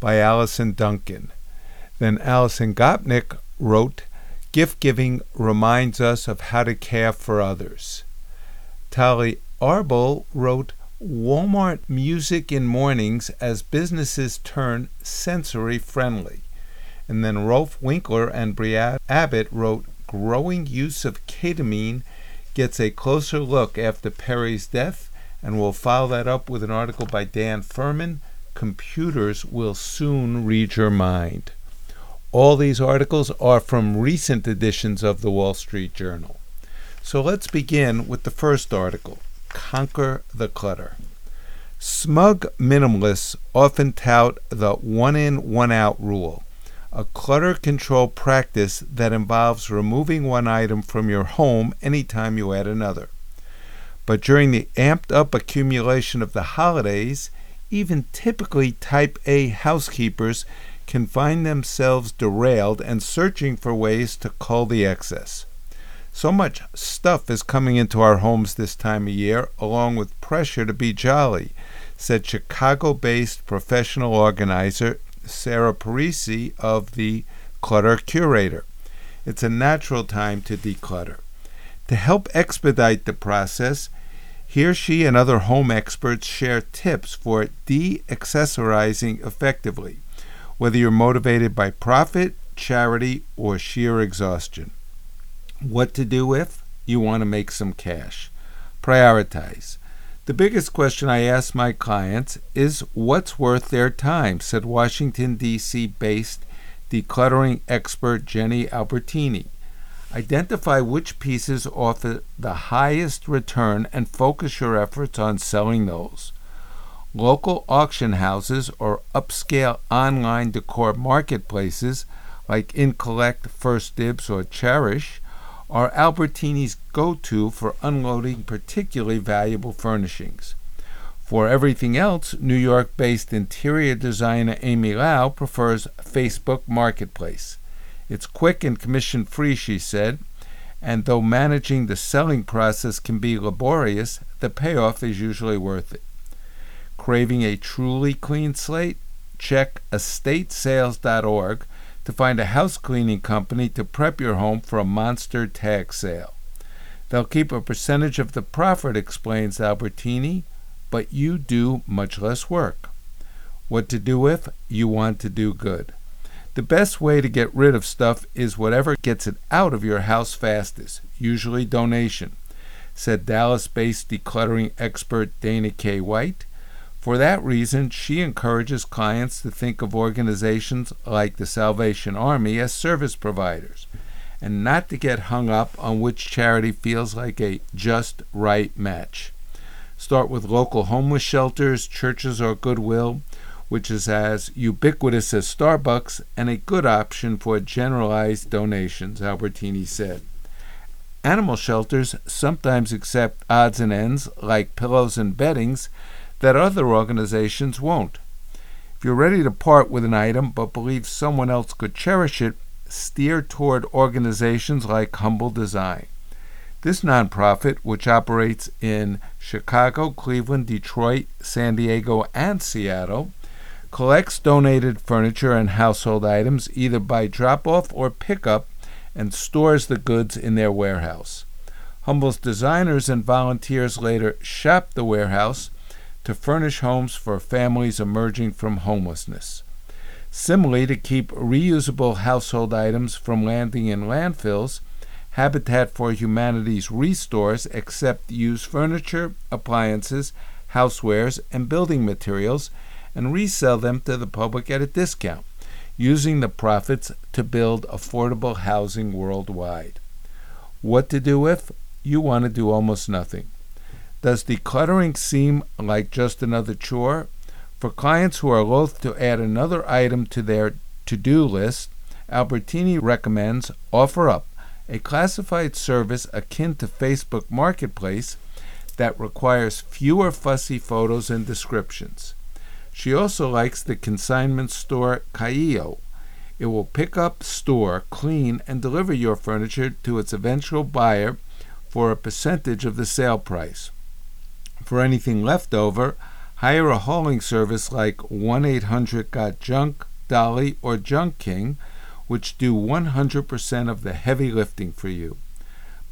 by Allison Duncan. Then Alison Gopnik wrote, Gift giving reminds us of how to care for others. Tali Arbel wrote, Walmart music in mornings as businesses turn sensory friendly. And then Rolf Winkler and Brianna Abbott wrote, Growing use of ketamine gets a closer look after Perry's death, and we'll follow that up with an article by Dan Furman computers will soon read your mind. All these articles are from recent editions of the Wall Street Journal. So let's begin with the first article Conquer the Clutter. Smug minimalists often tout the one in, one out rule, a clutter control practice that involves removing one item from your home anytime you add another. But during the amped up accumulation of the holidays, even typically type A housekeepers can find themselves derailed and searching for ways to cull the excess. So much stuff is coming into our homes this time of year, along with pressure to be jolly, said Chicago based professional organizer Sarah Parisi of the Clutter Curator. It's a natural time to declutter. To help expedite the process, here, she and other home experts share tips for de accessorizing effectively, whether you're motivated by profit, charity, or sheer exhaustion. What to do if you want to make some cash? Prioritize. The biggest question I ask my clients is what's worth their time, said Washington, D.C. based decluttering expert Jenny Albertini. Identify which pieces offer the highest return and focus your efforts on selling those. Local auction houses or upscale online decor marketplaces like InCollect, First Dibs, or Chairish are Albertini's go to for unloading particularly valuable furnishings. For everything else, New York based interior designer Amy Lau prefers Facebook Marketplace. It's quick and commission free, she said, and though managing the selling process can be laborious, the payoff is usually worth it. Craving a truly clean slate? Check estatesales.org to find a house cleaning company to prep your home for a monster tag sale. They'll keep a percentage of the profit, explains Albertini, but you do much less work. What to do if you want to do good. The best way to get rid of stuff is whatever gets it out of your house fastest, usually donation, said Dallas based decluttering expert Dana K. White. For that reason, she encourages clients to think of organizations like the Salvation Army as service providers and not to get hung up on which charity feels like a just right match. Start with local homeless shelters, churches, or Goodwill which is as ubiquitous as Starbucks and a good option for generalized donations, Albertini said. Animal shelters sometimes accept odds and ends, like pillows and beddings, that other organizations won't. If you're ready to part with an item but believe someone else could cherish it, steer toward organizations like Humble Design. This nonprofit, which operates in Chicago, Cleveland, Detroit, San Diego, and Seattle, collects donated furniture and household items either by drop off or pickup and stores the goods in their warehouse. Humble's designers and volunteers later shop the warehouse to furnish homes for families emerging from homelessness. Similarly, to keep reusable household items from landing in landfills, Habitat for Humanity's restores accept used furniture, appliances, housewares, and building materials and resell them to the public at a discount, using the profits to build affordable housing worldwide. What to do if you want to do almost nothing? Does decluttering seem like just another chore? For clients who are loath to add another item to their to do list, Albertini recommends OfferUp, a classified service akin to Facebook Marketplace that requires fewer fussy photos and descriptions. She also likes the consignment store Kaiyo. It will pick up, store, clean, and deliver your furniture to its eventual buyer for a percentage of the sale price. For anything left over, hire a hauling service like 1 800 Got Junk, Dolly, or Junk King, which do 100% of the heavy lifting for you.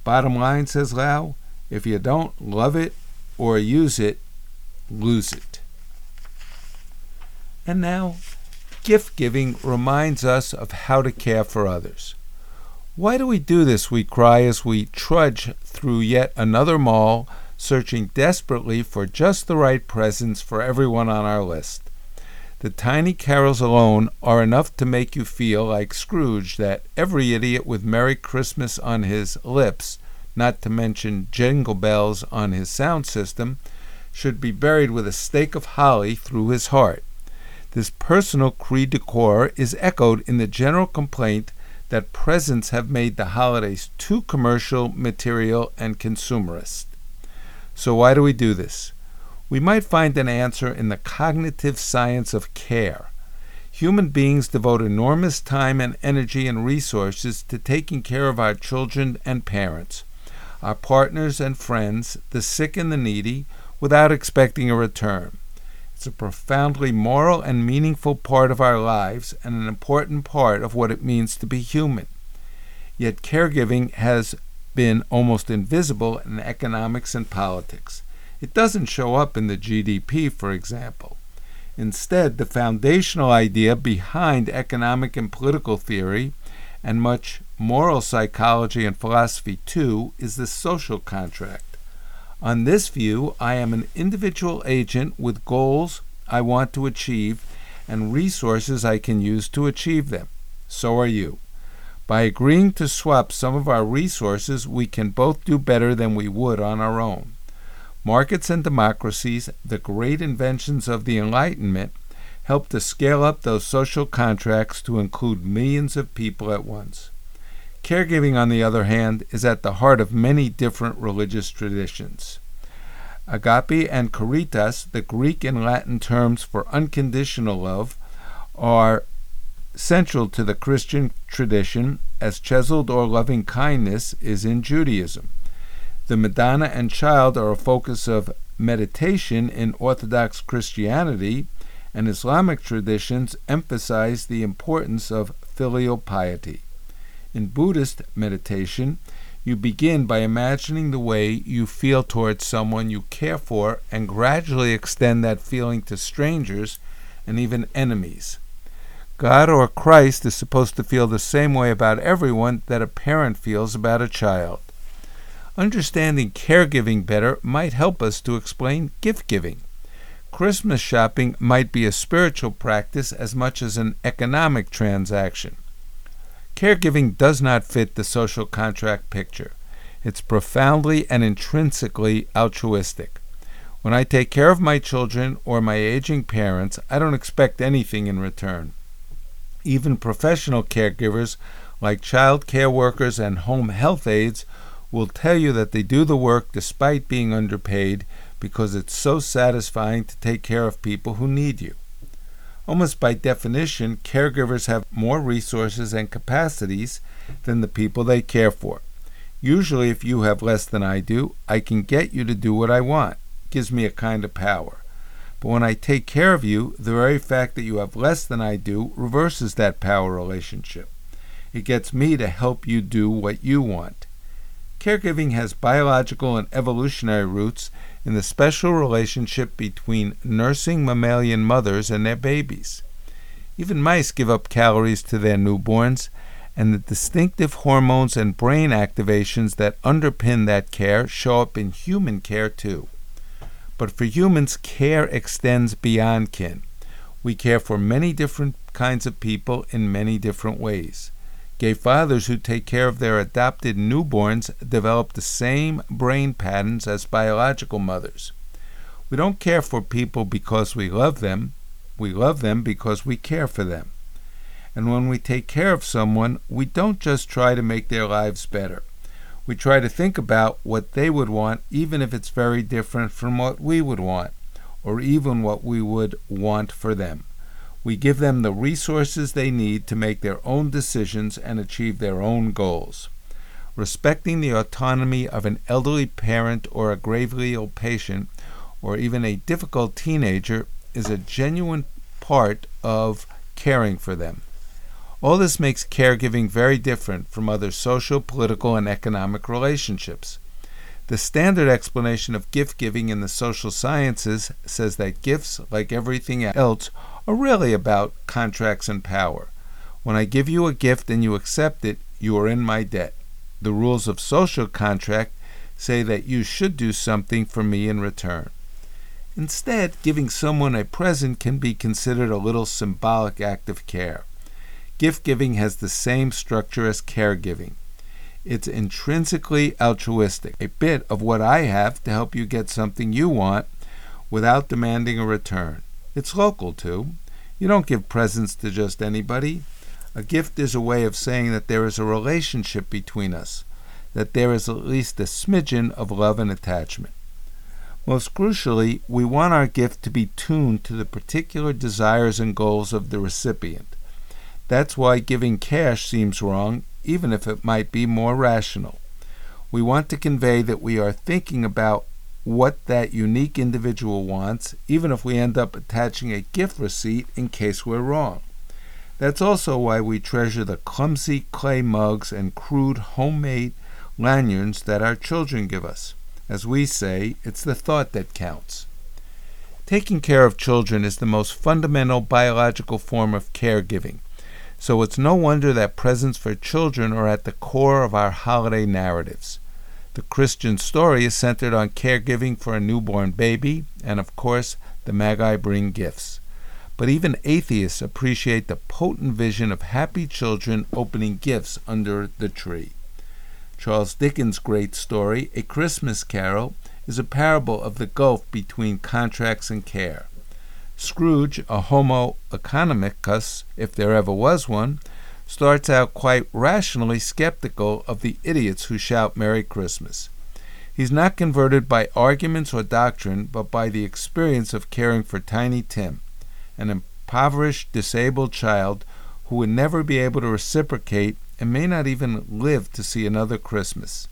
Bottom line, says Lau, if you don't love it or use it, lose it. And now, gift giving reminds us of how to care for others. Why do we do this? We cry as we trudge through yet another mall, searching desperately for just the right presents for everyone on our list. The tiny carols alone are enough to make you feel like Scrooge that every idiot with Merry Christmas on his lips not to mention jingle bells on his sound system, should be buried with a stake of holly through his heart. This personal cri de coeur is echoed in the general complaint that presents have made the holidays too commercial, material, and consumerist. So, why do we do this? We might find an answer in the cognitive science of care. Human beings devote enormous time and energy and resources to taking care of our children and parents our partners and friends, the sick and the needy, without expecting a return. It's a profoundly moral and meaningful part of our lives and an important part of what it means to be human. Yet caregiving has been almost invisible in economics and politics. It doesn't show up in the GDP, for example. Instead, the foundational idea behind economic and political theory and much moral psychology and philosophy too, is the social contract. On this view, I am an individual agent with goals I want to achieve and resources I can use to achieve them. So are you. By agreeing to swap some of our resources, we can both do better than we would on our own. Markets and democracies, the great inventions of the Enlightenment, help to scale up those social contracts to include millions of people at once. Caregiving, on the other hand, is at the heart of many different religious traditions. Agape and caritas, the Greek and Latin terms for unconditional love, are central to the Christian tradition as chesed or loving kindness is in Judaism. The Madonna and Child are a focus of meditation in Orthodox Christianity, and Islamic traditions emphasize the importance of filial piety. In Buddhist meditation, you begin by imagining the way you feel towards someone you care for and gradually extend that feeling to strangers and even enemies. God or Christ is supposed to feel the same way about everyone that a parent feels about a child. Understanding caregiving better might help us to explain gift giving. Christmas shopping might be a spiritual practice as much as an economic transaction. Caregiving does not fit the social contract picture. It's profoundly and intrinsically altruistic. When I take care of my children or my aging parents, I don't expect anything in return. Even professional caregivers, like child care workers and home health aides, will tell you that they do the work despite being underpaid because it's so satisfying to take care of people who need you. Almost by definition, caregivers have more resources and capacities than the people they care for. Usually, if you have less than I do, I can get you to do what I want. It gives me a kind of power. But when I take care of you, the very fact that you have less than I do reverses that power relationship. It gets me to help you do what you want. Caregiving has biological and evolutionary roots in the special relationship between nursing mammalian mothers and their babies. Even mice give up calories to their newborns, and the distinctive hormones and brain activations that underpin that care show up in human care too. But for humans, care extends beyond kin. We care for many different kinds of people in many different ways. Gay fathers who take care of their adopted newborns develop the same brain patterns as biological mothers. We don't care for people because we love them, We love them because we care for them. And when we take care of someone, we don't just try to make their lives better. We try to think about what they would want, even if it's very different from what we would want, or even what we would want for them. We give them the resources they need to make their own decisions and achieve their own goals. Respecting the autonomy of an elderly parent or a gravely ill patient, or even a difficult teenager, is a genuine part of caring for them. All this makes caregiving very different from other social, political, and economic relationships. The standard explanation of gift giving in the social sciences says that gifts, like everything else, are really about contracts and power. When I give you a gift and you accept it, you are in my debt. The rules of social contract say that you should do something for me in return. Instead, giving someone a present can be considered a little symbolic act of care. Gift giving has the same structure as caregiving. It's intrinsically altruistic, a bit of what I have to help you get something you want without demanding a return. It's local, too. You don't give presents to just anybody. A gift is a way of saying that there is a relationship between us, that there is at least a smidgen of love and attachment. Most crucially, we want our gift to be tuned to the particular desires and goals of the recipient. That's why giving cash seems wrong, even if it might be more rational. We want to convey that we are thinking about what that unique individual wants, even if we end up attaching a gift receipt in case we're wrong. That's also why we treasure the clumsy clay mugs and crude homemade lanyards that our children give us. As we say, it's the thought that counts. Taking care of children is the most fundamental biological form of caregiving. So it's no wonder that presents for children are at the core of our holiday narratives. The Christian story is centered on caregiving for a newborn baby, and of course, the Magi bring gifts. But even atheists appreciate the potent vision of happy children opening gifts under the tree. Charles Dickens' great story, A Christmas Carol, is a parable of the gulf between contracts and care. Scrooge, a homo economicus, if there ever was one, starts out quite rationally skeptical of the idiots who shout Merry Christmas. He's not converted by arguments or doctrine, but by the experience of caring for Tiny Tim, an impoverished, disabled child who would never be able to reciprocate and may not even live to see another Christmas.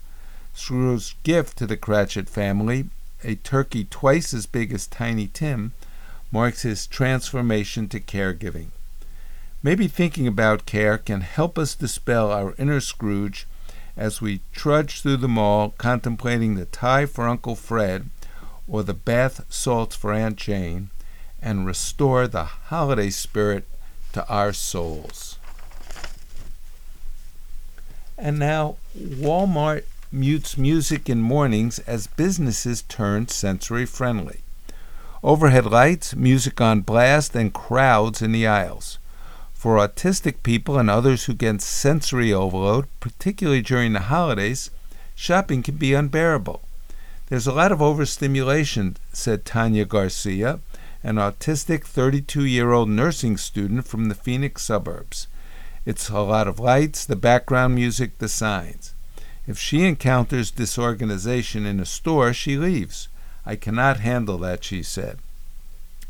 Scrooge's gift to the Cratchit family, a turkey twice as big as Tiny Tim, marks his transformation to caregiving. Maybe thinking about care can help us dispel our inner Scrooge as we trudge through the mall contemplating the tie for Uncle Fred or the bath salts for Aunt Jane and restore the holiday spirit to our souls. And now, Walmart mutes music in mornings as businesses turn sensory friendly overhead lights, music on blast, and crowds in the aisles. For autistic people and others who get sensory overload, particularly during the holidays, shopping can be unbearable. There's a lot of overstimulation, said Tanya Garcia, an autistic 32 year old nursing student from the Phoenix suburbs. It's a lot of lights, the background music, the signs. If she encounters disorganization in a store, she leaves. I cannot handle that, she said.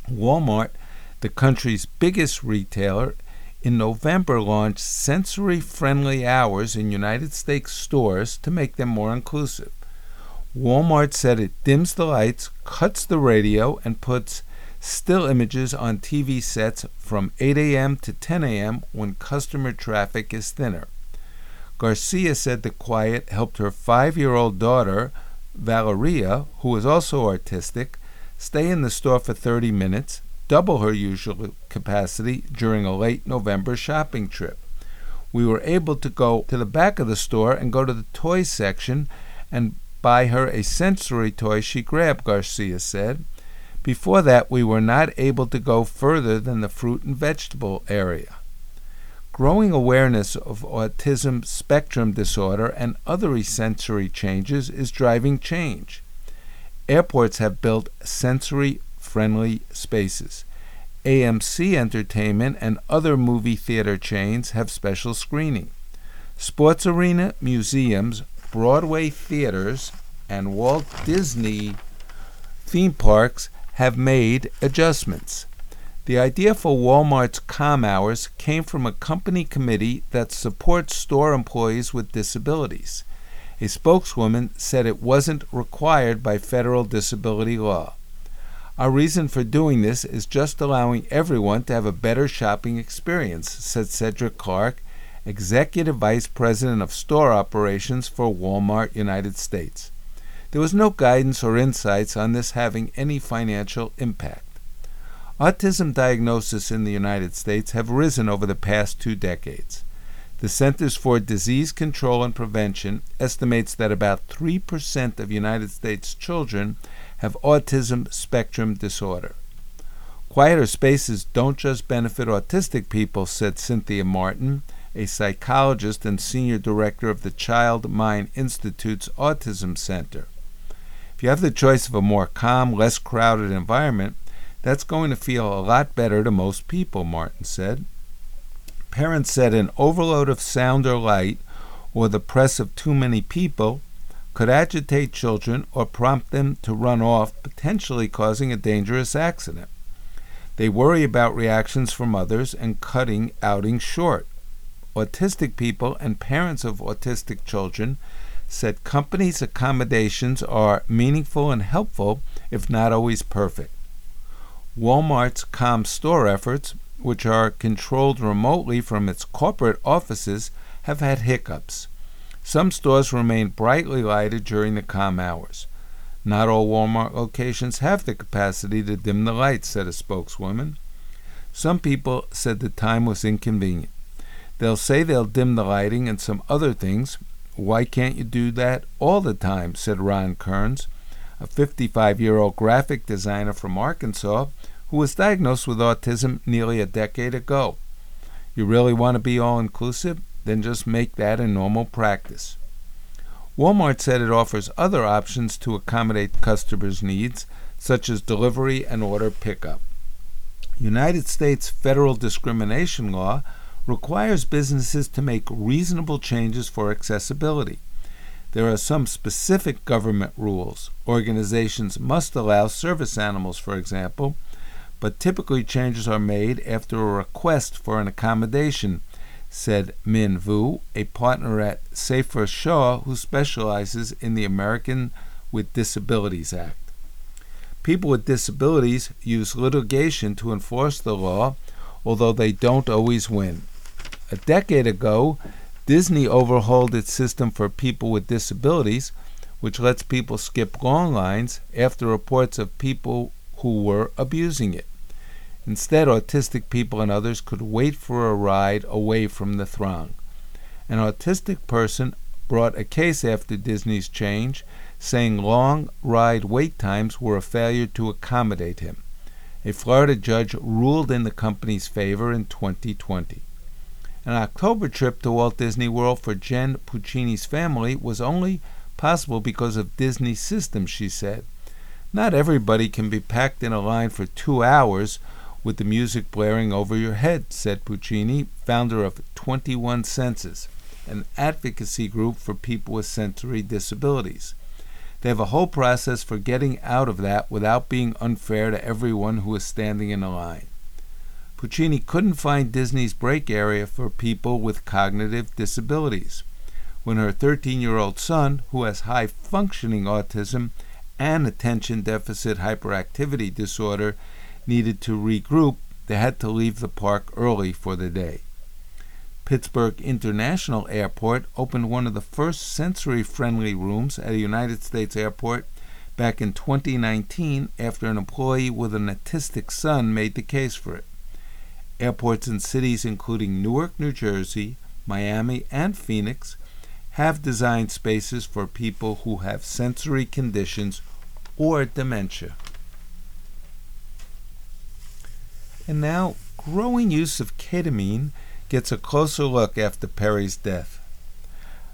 Walmart, the country's biggest retailer, in November launched sensory friendly hours in United States stores to make them more inclusive. Walmart said it dims the lights, cuts the radio, and puts still images on TV sets from 8 a.m. to 10 a.m. when customer traffic is thinner. Garcia said the quiet helped her five year old daughter Valeria, who is also artistic, stay in the store for 30 minutes, double her usual capacity during a late November shopping trip. We were able to go to the back of the store and go to the toy section and buy her a sensory toy she grabbed, Garcia said. Before that, we were not able to go further than the fruit and vegetable area. Growing awareness of autism spectrum disorder and other sensory changes is driving change. Airports have built sensory friendly spaces. AMC Entertainment and other movie theater chains have special screening. Sports arena, museums, Broadway theaters, and Walt Disney theme parks have made adjustments. The idea for Walmart's calm hours came from a company committee that supports store employees with disabilities. A spokeswoman said it wasn't required by federal disability law. Our reason for doing this is just allowing everyone to have a better shopping experience, said Cedric Clark, Executive Vice President of Store Operations for Walmart United States. There was no guidance or insights on this having any financial impact. Autism diagnoses in the United States have risen over the past two decades. The Centers for Disease Control and Prevention estimates that about 3% of United States children have autism spectrum disorder. Quieter spaces don't just benefit autistic people, said Cynthia Martin, a psychologist and senior director of the Child Mind Institute's Autism Center. If you have the choice of a more calm, less crowded environment, that's going to feel a lot better to most people, Martin said. Parents said an overload of sound or light or the press of too many people could agitate children or prompt them to run off, potentially causing a dangerous accident. They worry about reactions from others and cutting outings short autistic people and parents of autistic children said companies' accommodations are meaningful and helpful, if not always perfect. Walmart's Calm Store efforts, which are controlled remotely from its corporate offices, have had hiccups. Some stores remain brightly lighted during the calm hours. Not all Walmart locations have the capacity to dim the lights, said a spokeswoman. Some people said the time was inconvenient. They'll say they'll dim the lighting and some other things. Why can't you do that all the time? said Ron Kearns, a 55 year old graphic designer from Arkansas who was diagnosed with autism nearly a decade ago. You really want to be all inclusive? Then just make that a normal practice. Walmart said it offers other options to accommodate customers' needs, such as delivery and order pickup. United States federal discrimination law requires businesses to make reasonable changes for accessibility. There are some specific government rules. Organizations must allow service animals, for example, but typically changes are made after a request for an accommodation, said Minh Vu, a partner at Seyfarth Shaw who specializes in the American with Disabilities Act. People with disabilities use litigation to enforce the law, although they don't always win. A decade ago, Disney overhauled its system for people with disabilities, which lets people skip long lines after reports of people who were abusing it. Instead, autistic people and others could wait for a ride away from the throng. An autistic person brought a case after Disney's change, saying long ride wait times were a failure to accommodate him. A Florida judge ruled in the company's favor in 2020. An October trip to Walt Disney World for Jen Puccini's family was only possible because of Disney's system, she said. Not everybody can be packed in a line for two hours with the music blaring over your head, said Puccini, founder of 21 Senses, an advocacy group for people with sensory disabilities. They have a whole process for getting out of that without being unfair to everyone who is standing in a line. Puccini couldn't find Disney's break area for people with cognitive disabilities. When her 13 year old son, who has high functioning autism and attention deficit hyperactivity disorder, needed to regroup, they had to leave the park early for the day. Pittsburgh International Airport opened one of the first sensory friendly rooms at a United States airport back in 2019 after an employee with an autistic son made the case for it. Airports in cities including Newark, New Jersey, Miami, and Phoenix have designed spaces for people who have sensory conditions or dementia. And now, growing use of ketamine gets a closer look after Perry's death.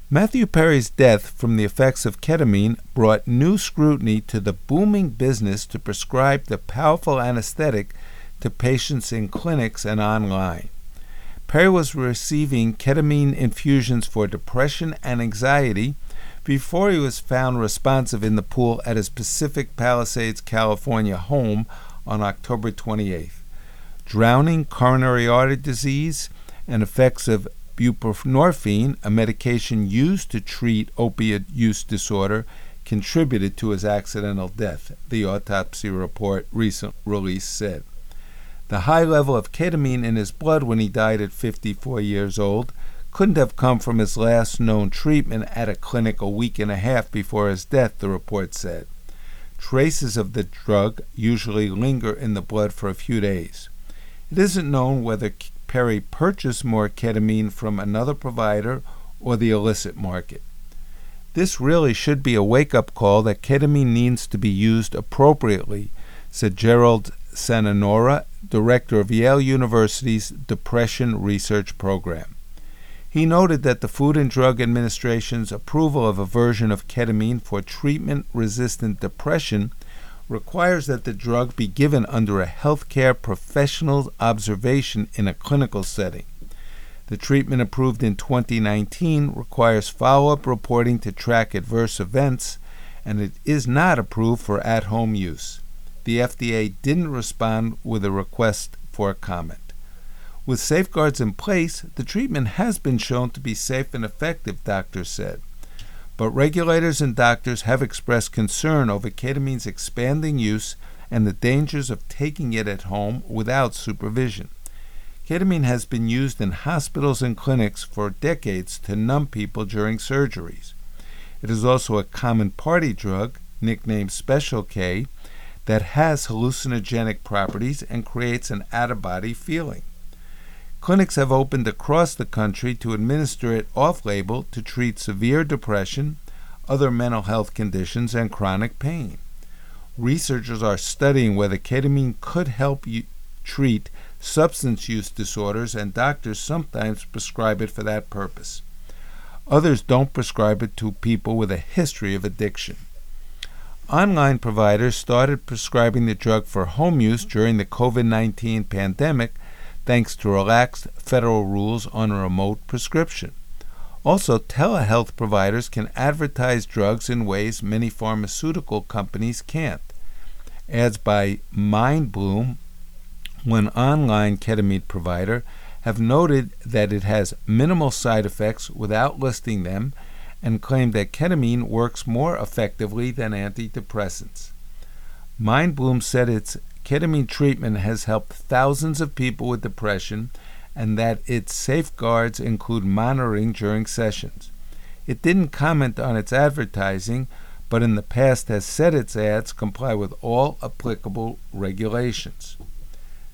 Matthew Perry's death from the effects of ketamine brought new scrutiny to the booming business to prescribe the powerful anesthetic to patients in clinics and online. Perry was receiving ketamine infusions for depression and anxiety before he was found responsive in the pool at his Pacific Palisades, California home on October 28th. Drowning, coronary artery disease, and effects of buprenorphine, a medication used to treat opiate use disorder, contributed to his accidental death, the autopsy report recent release said. The high level of ketamine in his blood when he died at 54 years old couldn't have come from his last known treatment at a clinic a week and a half before his death, the report said. Traces of the drug usually linger in the blood for a few days. It isn't known whether Perry purchased more ketamine from another provider or the illicit market. This really should be a wake up call that ketamine needs to be used appropriately, said Gerald Sanacora, director of Yale University's Depression Research Program. He noted that the Food and Drug Administration's approval of a version of ketamine for treatment resistant depression requires that the drug be given under a healthcare professional's observation in a clinical setting. The treatment approved in 2019 requires follow up reporting to track adverse events, and it is not approved for at home use. The FDA didn't respond with a request for a comment. With safeguards in place, the treatment has been shown to be safe and effective, doctors said. But regulators and doctors have expressed concern over ketamine's expanding use and the dangers of taking it at home without supervision. Ketamine has been used in hospitals and clinics for decades to numb people during surgeries. It is also a common party drug, nicknamed Special K, that has hallucinogenic properties and creates an out of body feeling. Clinics have opened across the country to administer it off label to treat severe depression, other mental health conditions, and chronic pain. Researchers are studying whether ketamine could help you treat substance use disorders, and doctors sometimes prescribe it for that purpose. Others don't prescribe it to people with a history of addiction. Online providers started prescribing the drug for home use during the COVID 19 pandemic thanks to relaxed federal rules on remote prescription. Also, telehealth providers can advertise drugs in ways many pharmaceutical companies can't. Ads by MindBloom, one online ketamine provider, have noted that it has minimal side effects without listing them and claim that ketamine works more effectively than antidepressants. MindBloom said its ketamine treatment has helped thousands of people with depression and that its safeguards include monitoring during sessions. It didn't comment on its advertising, but in the past has said its ads comply with all applicable regulations.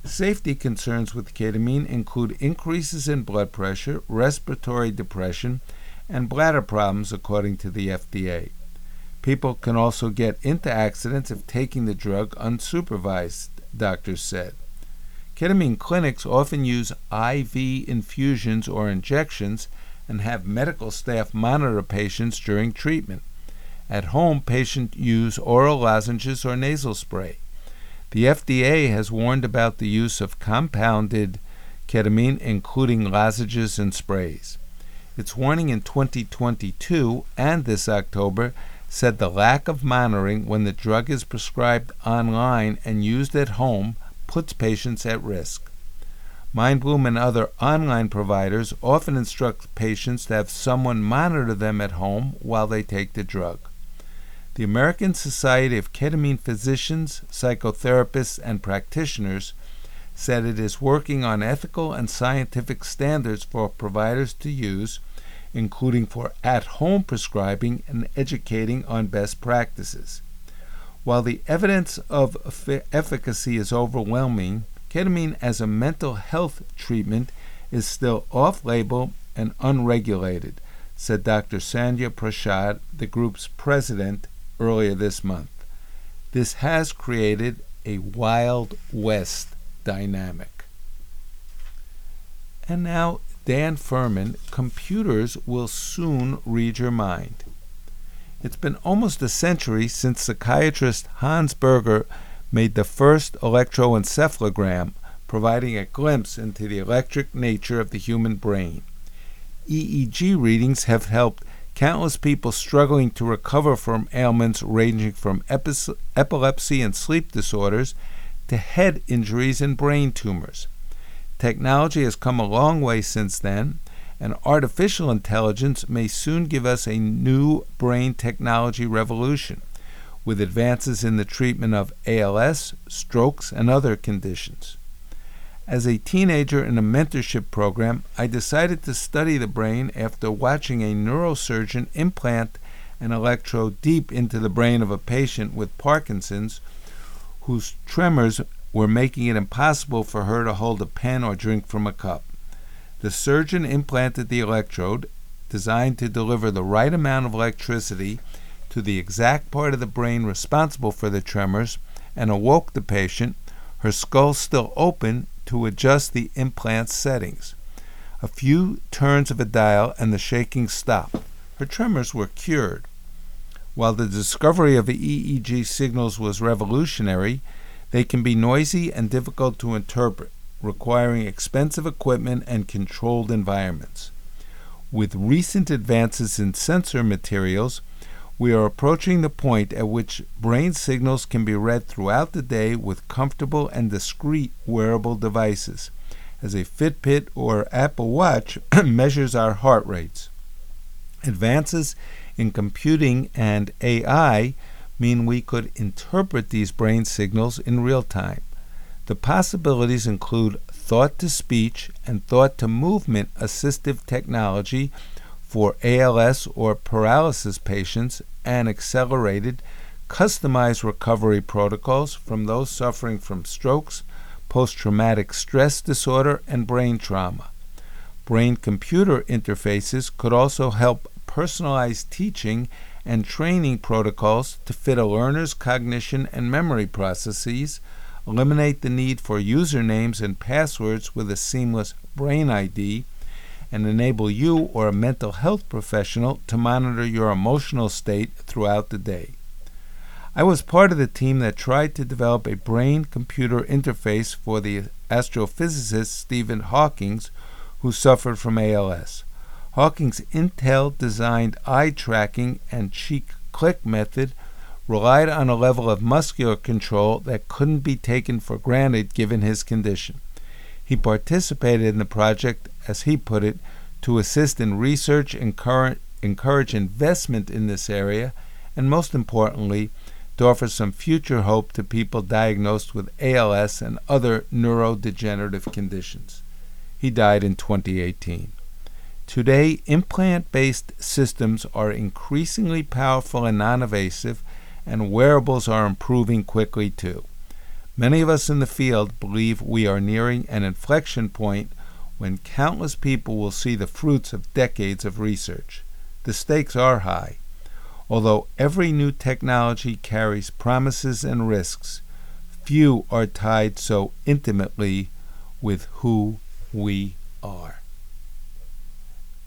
Safety concerns with ketamine include increases in blood pressure, respiratory depression, and bladder problems, according to the FDA. People can also get into accidents if taking the drug unsupervised, doctors said. Ketamine clinics often use IV infusions or injections and have medical staff monitor patients during treatment. At home, patients use oral lozenges or nasal spray. The FDA has warned about the use of compounded ketamine, including lozenges and sprays. Its warning in 2022 and this October said the lack of monitoring when the drug is prescribed online and used at home puts patients at risk. MindBloom and other online providers often instruct patients to have someone monitor them at home while they take the drug. The American Society of Ketamine Physicians, Psychotherapists, and Practitioners said it is working on ethical and scientific standards for providers to use including for at home prescribing and educating on best practices. While the evidence of efficacy is overwhelming, ketamine as a mental health treatment is still off label and unregulated, said Dr. Sandhya Prasad, the group's president, earlier this month. This has created a Wild West dynamic. And now Dan Furman, computers will soon read your mind. It's been almost a century since psychiatrist Hans Berger made the first electroencephalogram, providing a glimpse into the electric nature of the human brain. EEG readings have helped countless people struggling to recover from ailments ranging from epi- epilepsy and sleep disorders to head injuries and brain tumors. Technology has come a long way since then, and artificial intelligence may soon give us a new brain technology revolution with advances in the treatment of ALS, strokes, and other conditions. As a teenager in a mentorship program, I decided to study the brain after watching a neurosurgeon implant an electrode deep into the brain of a patient with Parkinson's whose tremors were making it impossible for her to hold a pen or drink from a cup. The surgeon implanted the electrode, designed to deliver the right amount of electricity to the exact part of the brain responsible for the tremors, and awoke the patient, her skull still open, to adjust the implant settings. A few turns of a dial and the shaking stopped. Her tremors were cured. While the discovery of the EEG signals was revolutionary, they can be noisy and difficult to interpret, requiring expensive equipment and controlled environments. With recent advances in sensor materials, we are approaching the point at which brain signals can be read throughout the day with comfortable and discreet wearable devices, as a Fitbit or Apple Watch measures our heart rates. Advances in computing and AI mean we could interpret these brain signals in real time. The possibilities include thought to speech and thought to movement assistive technology for ALS or paralysis patients and accelerated, customized recovery protocols from those suffering from strokes, post traumatic stress disorder, and brain trauma. Brain computer interfaces could also help personalize teaching and training protocols to fit a learner's cognition and memory processes, eliminate the need for usernames and passwords with a seamless Brain ID, and enable you or a mental health professional to monitor your emotional state throughout the day. I was part of the team that tried to develop a brain computer interface for the astrophysicist Stephen Hawking, who suffered from ALS. Hawking's Intel designed eye tracking and cheek click method relied on a level of muscular control that couldn't be taken for granted given his condition. He participated in the project, as he put it, to assist in research and encourage investment in this area, and most importantly, to offer some future hope to people diagnosed with ALS and other neurodegenerative conditions. He died in 2018. Today, implant based systems are increasingly powerful and non invasive, and wearables are improving quickly too. Many of us in the field believe we are nearing an inflection point when countless people will see the fruits of decades of research. The stakes are high. Although every new technology carries promises and risks, few are tied so intimately with who we are.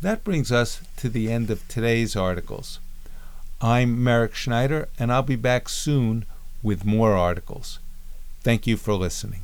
That brings us to the end of today's articles. I'm Merrick Schneider, and I'll be back soon with more articles. Thank you for listening.